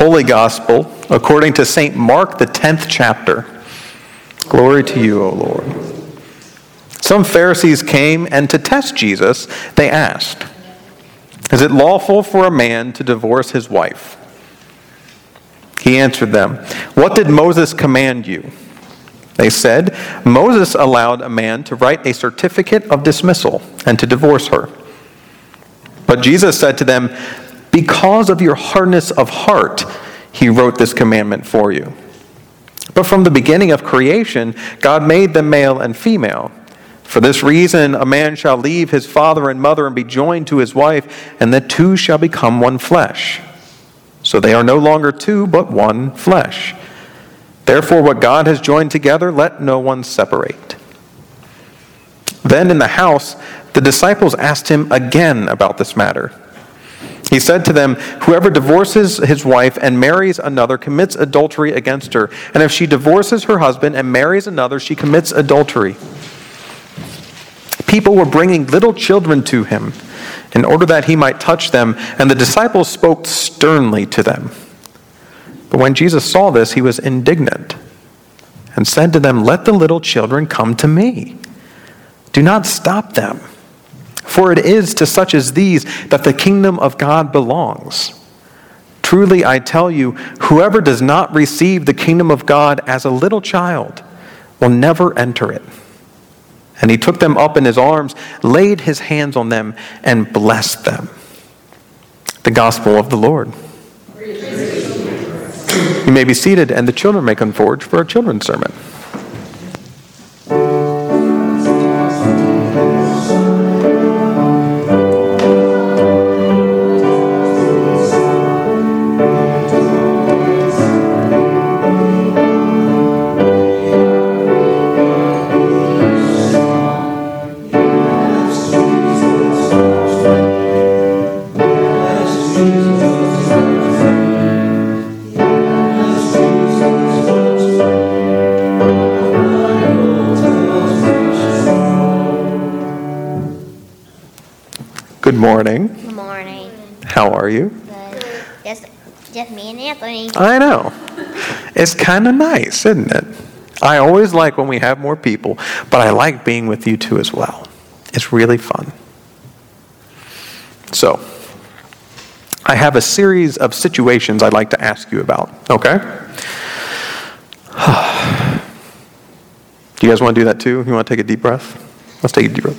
Holy Gospel according to St. Mark, the 10th chapter. Glory to you, O Lord. Some Pharisees came, and to test Jesus, they asked, Is it lawful for a man to divorce his wife? He answered them, What did Moses command you? They said, Moses allowed a man to write a certificate of dismissal and to divorce her. But Jesus said to them, Because of your hardness of heart, he wrote this commandment for you. But from the beginning of creation, God made them male and female. For this reason, a man shall leave his father and mother and be joined to his wife, and the two shall become one flesh. So they are no longer two, but one flesh. Therefore, what God has joined together, let no one separate. Then in the house, the disciples asked him again about this matter. He said to them, Whoever divorces his wife and marries another commits adultery against her. And if she divorces her husband and marries another, she commits adultery. People were bringing little children to him in order that he might touch them, and the disciples spoke sternly to them. But when Jesus saw this, he was indignant and said to them, Let the little children come to me. Do not stop them for it is to such as these that the kingdom of God belongs. Truly, I tell you, whoever does not receive the kingdom of God as a little child will never enter it. And he took them up in his arms, laid his hands on them, and blessed them. The gospel of the Lord. You may be seated, and the children may come forward for a children's sermon. Morning. Good morning. How are you? Good. Just, just me and Anthony. I know. It's kind of nice, isn't it? I always like when we have more people, but I like being with you two as well. It's really fun. So, I have a series of situations I'd like to ask you about, okay? do you guys want to do that too? You want to take a deep breath? Let's take a deep breath.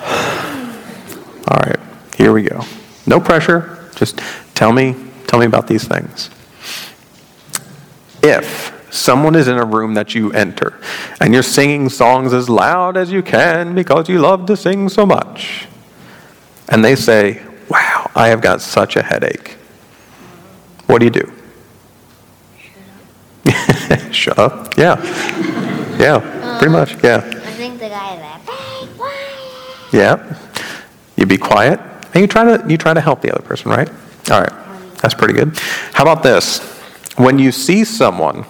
All right, here we go. No pressure. Just tell me, tell me about these things. If someone is in a room that you enter and you're singing songs as loud as you can because you love to sing so much, and they say, Wow, I have got such a headache. What do you do? Shut up. Yeah. Yeah, pretty much. Yeah. I think the guy that. Yeah. You be quiet, and you try to you try to help the other person, right? All right, that's pretty good. How about this? When you see someone,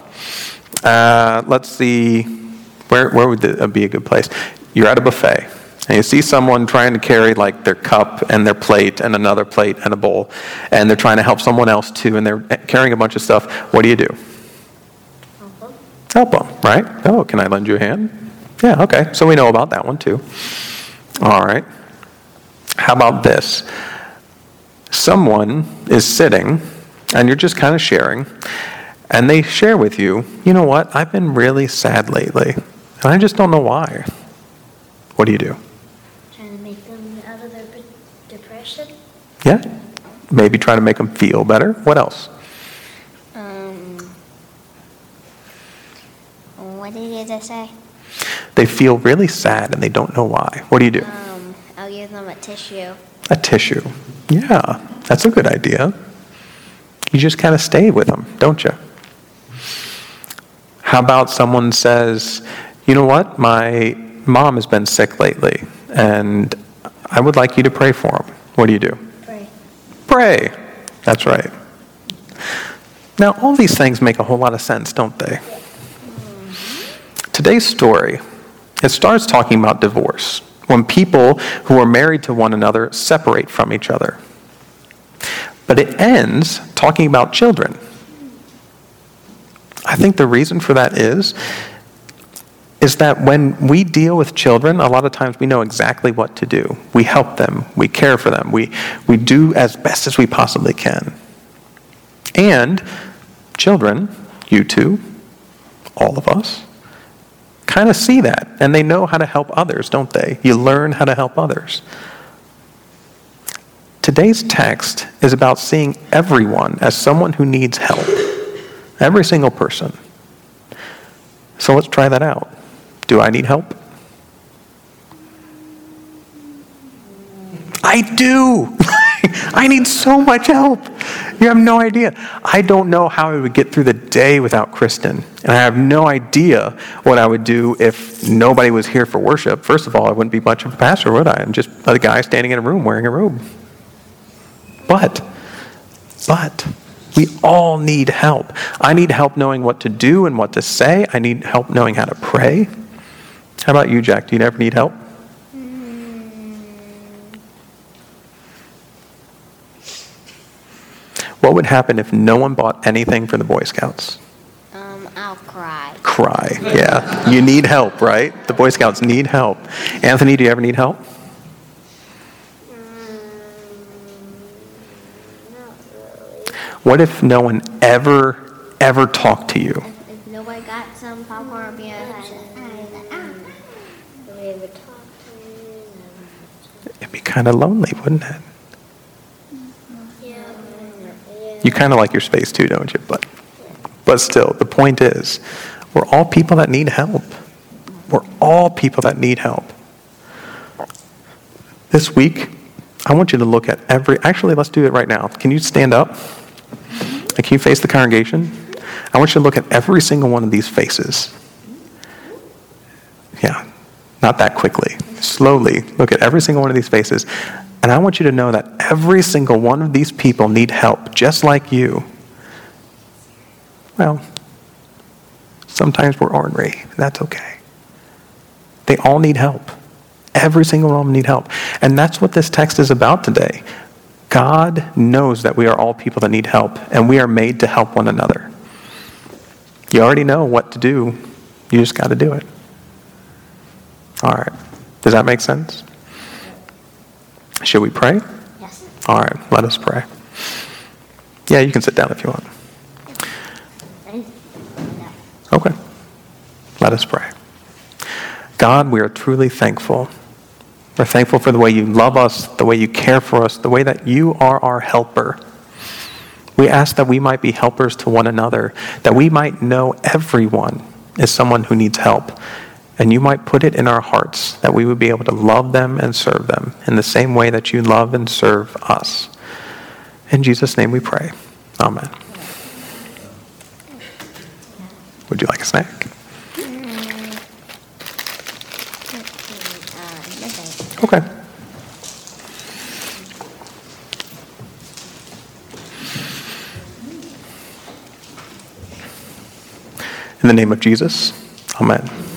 uh, let's see, where where would it be a good place? You're at a buffet, and you see someone trying to carry like their cup and their plate and another plate and a bowl, and they're trying to help someone else too, and they're carrying a bunch of stuff. What do you do? Help them, right? Oh, can I lend you a hand? Yeah, okay. So we know about that one too. All right. How about this? Someone is sitting and you're just kind of sharing, and they share with you, you know what, I've been really sad lately, and I just don't know why. What do you do? Trying to make them out of their depression. Yeah? Maybe try to make them feel better. What else? Um, what did you just say? They feel really sad and they don't know why. What do you do? Um, give them a tissue. A tissue. Yeah, that's a good idea. You just kind of stay with them, don't you? How about someone says, you know what, my mom has been sick lately, and I would like you to pray for him. What do you do? Pray. Pray. That's right. Now, all these things make a whole lot of sense, don't they? Mm-hmm. Today's story, it starts talking about divorce, when people who are married to one another separate from each other. But it ends talking about children, I think the reason for that is is that when we deal with children, a lot of times we know exactly what to do. We help them, we care for them, we, we do as best as we possibly can. And children, you too, all of us, kind of see that and they know how to help others, don't they? You learn how to help others. Today's text is about seeing everyone as someone who needs help. Every single person. So let's try that out. Do I need help? I do. I need so much help. You have no idea. I don't know how I would get through the day without Kristen. And I have no idea what I would do if nobody was here for worship. First of all, I wouldn't be much of a pastor, would I? I'm just a guy standing in a room wearing a robe. But, but, we all need help. I need help knowing what to do and what to say. I need help knowing how to pray. How about you, Jack? Do you ever need help? What would happen if no one bought anything for the Boy Scouts? Um, I'll cry. Cry. Yeah. You need help, right? The Boy Scouts need help. Anthony, do you ever need help? What if no one ever, ever talked to you? If nobody got some popcorn or being Nobody ever talked to me. It'd be kind of lonely, wouldn't it? Yeah. You kind of like your space too, don't you? But, but still, the point is, we're all people that need help. We're all people that need help. This week, I want you to look at every. Actually, let's do it right now. Can you stand up? And can you face the congregation? I want you to look at every single one of these faces. Yeah, not that quickly. Slowly look at every single one of these faces. And I want you to know that every single one of these people need help, just like you. Well, sometimes we're ornery. That's okay. They all need help. Every single one of them need help. And that's what this text is about today. God knows that we are all people that need help, and we are made to help one another. You already know what to do, you just got to do it. All right. Does that make sense? Should we pray? Yes. All right, let us pray. Yeah, you can sit down if you want. Okay. Let us pray. God, we are truly thankful. We're thankful for the way you love us, the way you care for us, the way that you are our helper. We ask that we might be helpers to one another, that we might know everyone is someone who needs help. And you might put it in our hearts that we would be able to love them and serve them in the same way that you love and serve us. In Jesus' name we pray. Amen. Would you like a snack? Okay. In the name of Jesus, amen.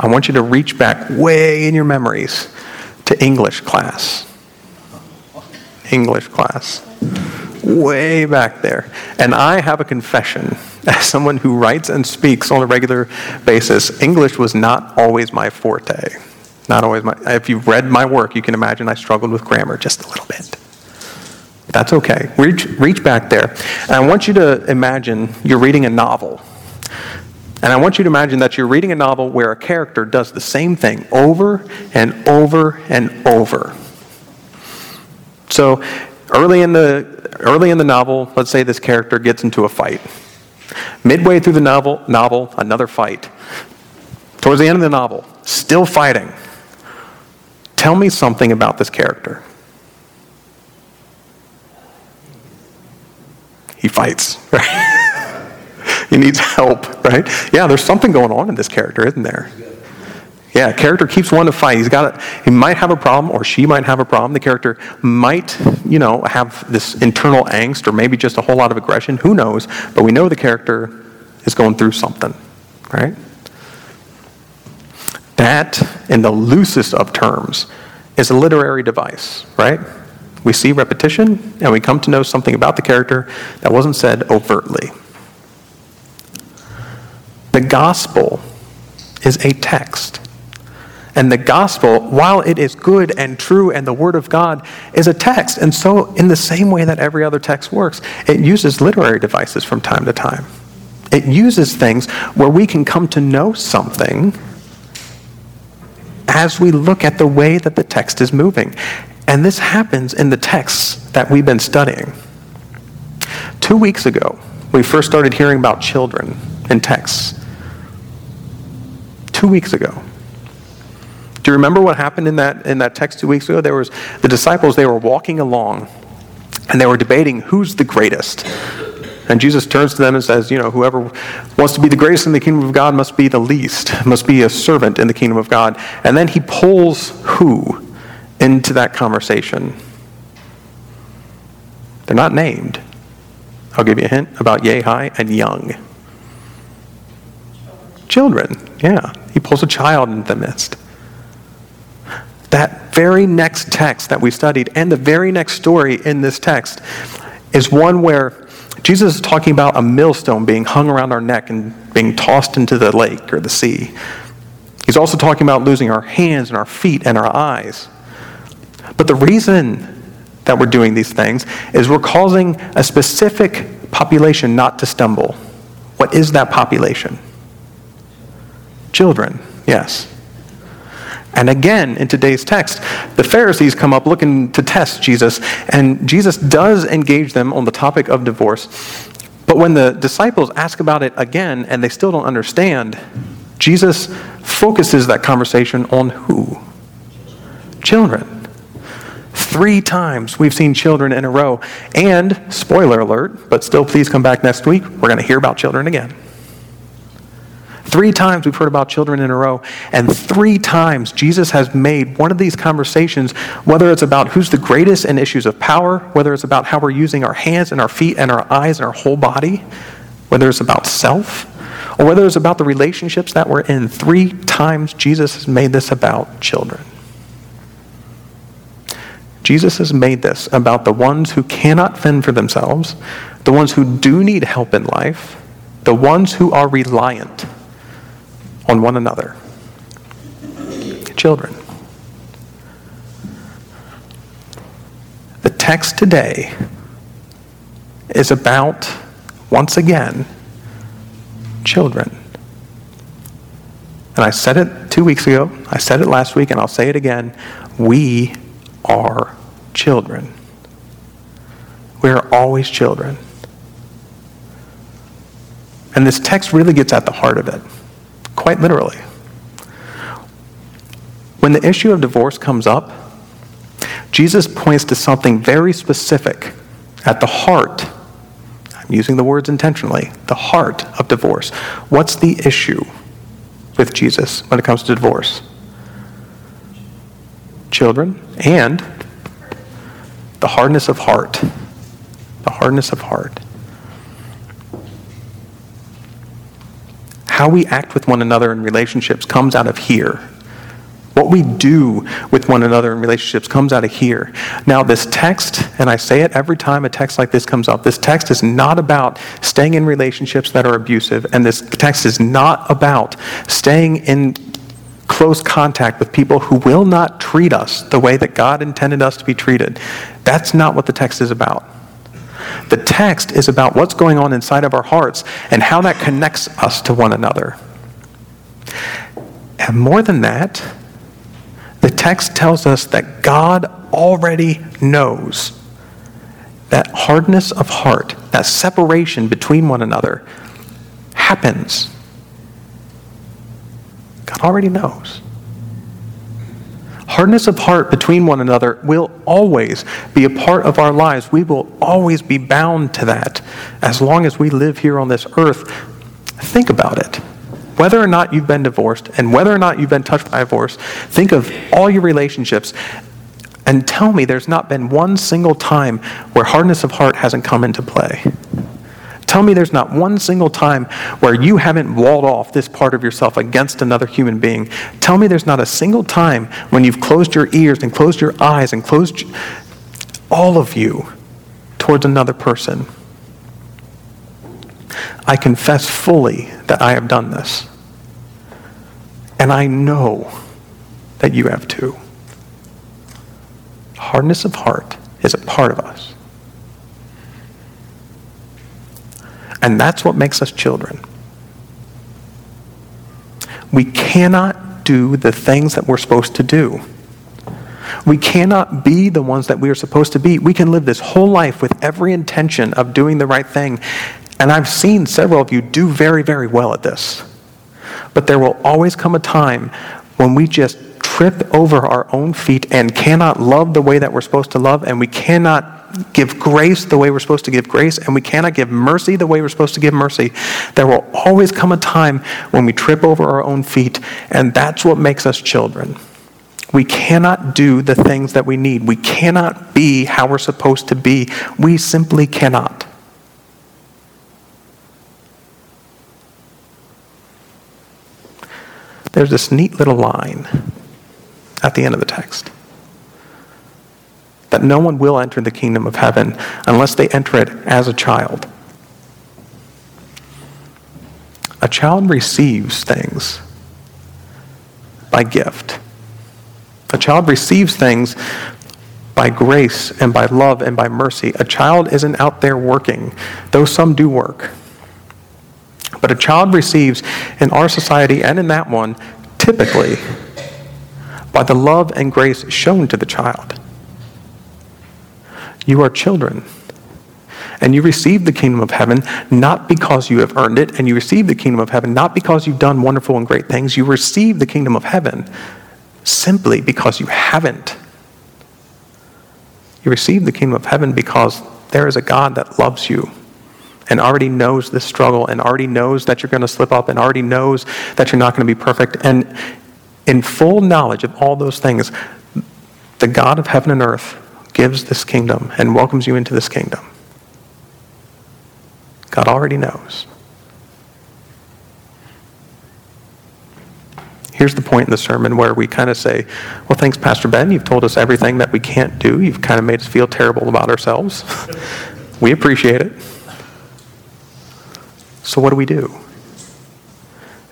I want you to reach back way in your memories to English class. English class. Way back there. And I have a confession. As someone who writes and speaks on a regular basis, English was not always my forte. Not always my. If you've read my work, you can imagine I struggled with grammar just a little bit. That's okay. Reach, reach back there. And I want you to imagine you're reading a novel. And I want you to imagine that you're reading a novel where a character does the same thing over and over and over. So early in the, early in the novel, let's say this character gets into a fight. Midway through the novel, novel, another fight. Towards the end of the novel, still fighting. Tell me something about this character. He fights, right? he needs help, right? Yeah, there's something going on in this character, isn't there? Yeah, character keeps wanting to fight. He's got a, he might have a problem or she might have a problem. The character might, you know, have this internal angst or maybe just a whole lot of aggression. Who knows? But we know the character is going through something, right? That, in the loosest of terms, is a literary device, right? We see repetition, and we come to know something about the character that wasn't said overtly. The gospel is a text. And the gospel, while it is good and true and the word of God, is a text. And so, in the same way that every other text works, it uses literary devices from time to time. It uses things where we can come to know something as we look at the way that the text is moving. And this happens in the texts that we've been studying. Two weeks ago, we first started hearing about children in texts. Two weeks ago. Do you remember what happened in that, in that text two weeks ago? There was the disciples, they were walking along and they were debating who's the greatest. And Jesus turns to them and says, You know, whoever wants to be the greatest in the kingdom of God must be the least, must be a servant in the kingdom of God. And then he pulls who into that conversation? They're not named. I'll give you a hint about high and young. Children, yeah. He pulls a child into the midst. That very next text that we studied and the very next story in this text is one where Jesus is talking about a millstone being hung around our neck and being tossed into the lake or the sea. He's also talking about losing our hands and our feet and our eyes. But the reason that we're doing these things is we're causing a specific population not to stumble. What is that population? Children, yes. And again, in today's text, the Pharisees come up looking to test Jesus, and Jesus does engage them on the topic of divorce. But when the disciples ask about it again and they still don't understand, Jesus focuses that conversation on who? Children. Three times we've seen children in a row. And, spoiler alert, but still please come back next week, we're going to hear about children again. Three times we've heard about children in a row, and three times Jesus has made one of these conversations, whether it's about who's the greatest in issues of power, whether it's about how we're using our hands and our feet and our eyes and our whole body, whether it's about self, or whether it's about the relationships that we're in. Three times Jesus has made this about children. Jesus has made this about the ones who cannot fend for themselves, the ones who do need help in life, the ones who are reliant on one another. Children. The text today is about, once again, children. And I said it two weeks ago, I said it last week, and I'll say it again. We are children. We are always children. And this text really gets at the heart of it quite literally. When the issue of divorce comes up, Jesus points to something very specific at the heart. I'm using the words intentionally the heart of divorce. What's the issue with Jesus when it comes to divorce? Children and the hardness of heart. The hardness of heart. How we act with one another in relationships comes out of here. What we do with one another in relationships comes out of here. Now, this text, and I say it every time a text like this comes up, this text is not about staying in relationships that are abusive, and this text is not about staying in close contact with people who will not treat us the way that God intended us to be treated. That's not what the text is about. The text is about what's going on inside of our hearts and how that connects us to one another. And more than that, the text tells us that God already knows that hardness of heart, that separation between one another, happens. God already knows. Hardness of heart between one another will always be a part of our lives. We will always be bound to that as long as we live here on this earth. Think about it. Whether or not you've been divorced and whether or not you've been touched by divorce, think of all your relationships and tell me there's not been one single time where hardness of heart hasn't come into play. Tell me there's not one single time where you haven't walled off this part of yourself against another human being. Tell me there's not a single time when you've closed your ears and closed your eyes and closed all of you, towards another person. I confess fully that I have done this. And I know that you have too. Hardness of heart is a part of us. And that's what makes us children. We cannot do the things that we're supposed to do. We cannot be the ones that we are supposed to be. We can live this whole life with every intention of doing the right thing. And I've seen several of you do very, very well at this. But there will always come a time when we just trip over our own feet and cannot love the way that we're supposed to love, and we cannot give grace the way we're supposed to give grace, and we cannot give mercy the way we're supposed to give mercy. There will always come a time when we trip over our own feet, and that's what makes us children. We cannot do the things that we need. We cannot be how we're supposed to be. We simply cannot. There's this neat little line at the end of the text that no one will enter the kingdom of heaven unless they enter it as a child. A child receives things by gift. A child receives things by grace and by love and by mercy. A child isn't out there working, though some do work. But a child receives in our society and in that one, typically, by the love and grace shown to the child. You are children. And you receive the kingdom of heaven not because you have earned it, and you receive the kingdom of heaven not because you've done wonderful and great things. You receive the kingdom of heaven simply because you haven't. You receive the kingdom of heaven because there is a God that loves you and already knows this struggle and already knows that you're going to slip up and already knows that you're not going to be perfect. And in full knowledge of all those things, the God of heaven and earth gives this kingdom and welcomes you into this kingdom. God already knows. Here's the point in the sermon where we kind of say, Well, thanks, Pastor Ben. You've told us everything that we can't do. You've kind of made us feel terrible about ourselves. we appreciate it. So, what do we do?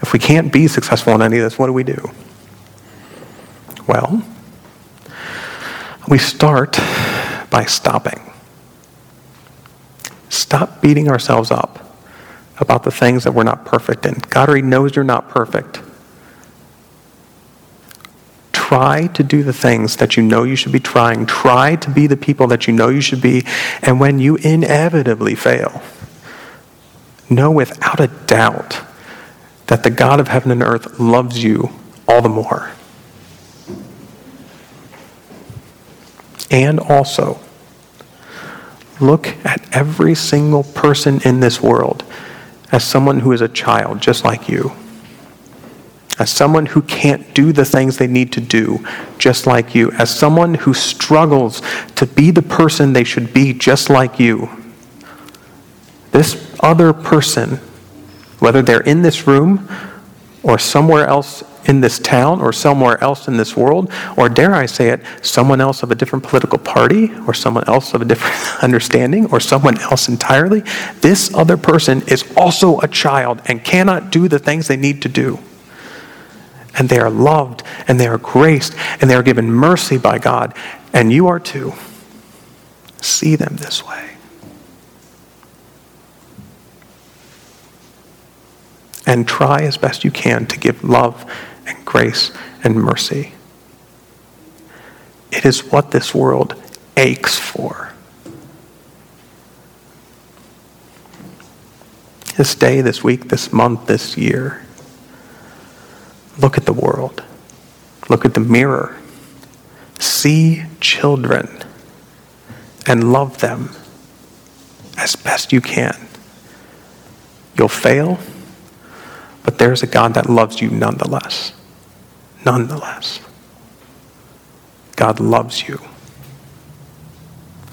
If we can't be successful in any of this, what do we do? Well, we start by stopping. Stop beating ourselves up about the things that we're not perfect in. God already knows you're not perfect. Try to do the things that you know you should be trying. Try to be the people that you know you should be. And when you inevitably fail, know without a doubt that the God of heaven and earth loves you all the more. And also, look at every single person in this world as someone who is a child, just like you. As someone who can't do the things they need to do, just like you. As someone who struggles to be the person they should be, just like you. This other person, whether they're in this room or somewhere else in this town or somewhere else in this world, or dare I say it, someone else of a different political party, or someone else of a different understanding, or someone else entirely, this other person is also a child and cannot do the things they need to do. And they are loved, and they are graced, and they are given mercy by God, and you are too. See them this way. And try as best you can to give love and grace and mercy. It is what this world aches for. This day, this week, this month, this year, look at the world. Look at the mirror. See children and love them as best you can. You'll fail, but there's a God that loves you nonetheless nonetheless. God loves you.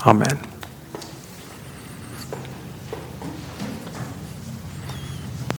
Amen.